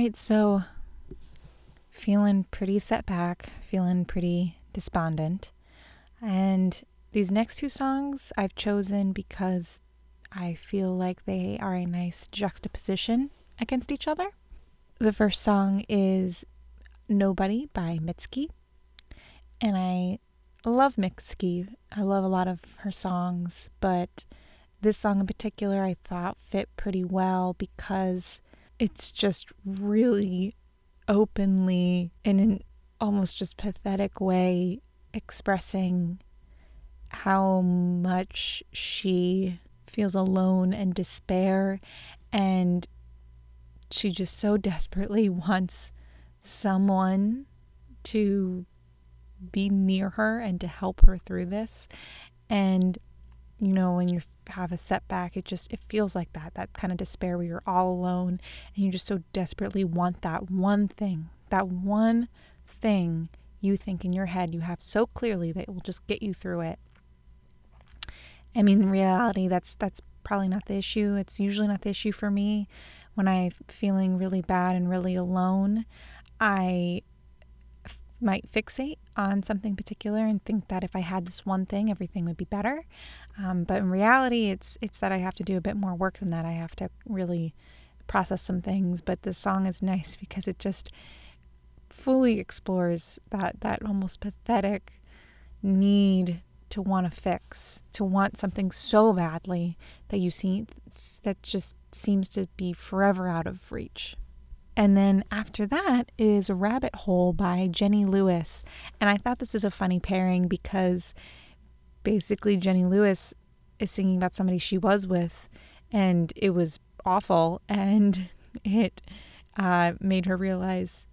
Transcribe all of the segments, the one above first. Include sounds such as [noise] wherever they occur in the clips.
right, so feeling pretty set back, feeling pretty despondent. And these next two songs I've chosen because I feel like they are a nice juxtaposition against each other. The first song is Nobody by Mitski. And I love Mitski. I love a lot of her songs, but this song in particular I thought fit pretty well because it's just really openly, in an almost just pathetic way, expressing how much she feels alone and despair. And she just so desperately [laughs] wants someone to be near her and to help her through this. And you know when you have a setback it just it feels like that that kind of despair where you're all alone and you just so desperately want that one thing that one thing you think in your head you have so clearly that it will just get you through it. I mean in reality that's that's probably not the issue. It's usually not the issue for me. When i'm feeling really bad and really alone i might fixate on something particular and think that if I had this one thing, everything would be better. Um, but in reality, it's it's that I have to do a bit more work than that. I have to really process some things. But this song is nice because it just fully explores that that almost pathetic need to want to fix, to want something so badly that you see that just seems to be forever out of reach. And then after that is Rabbit Hole by Jenny Lewis. And I thought this is a funny pairing because basically Jenny Lewis is singing about somebody she was with, and it was awful. [laughs] And it uh, made her realize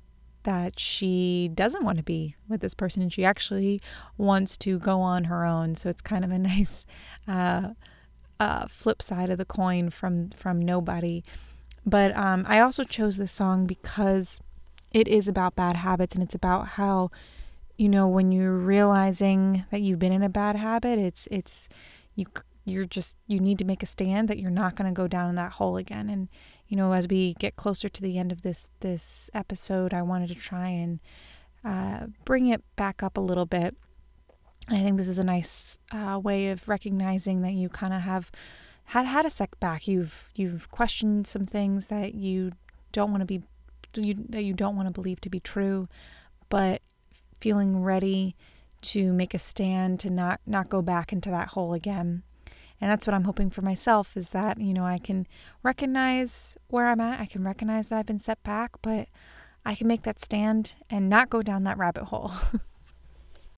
that she doesn't want to be with this person and she actually wants to go on her own. So it's kind of a [laughs] nice uh, uh, flip side of the coin from from nobody. But um, I also chose this song because it is about bad habits and it's about how, you know, when you're realizing that you've been in a bad habit, it's it's you you're just you need to make a stand that you're not going to go down in that hole again. And you know, as we get closer to the end of this this episode, I wanted to try and uh, bring it back up a little bit. And I think this is a nice uh, way of recognizing that you kind of have had had a setback. You've you've questioned some things that you don't want to be you, that you don't want to believe to be true, but feeling ready to make a stand to not not go back into that hole again. And that's what I'm hoping for myself is that, you know, I can recognize where I'm at. I can recognize that I've been set back, but I can make that stand and not go down that rabbit hole. [laughs]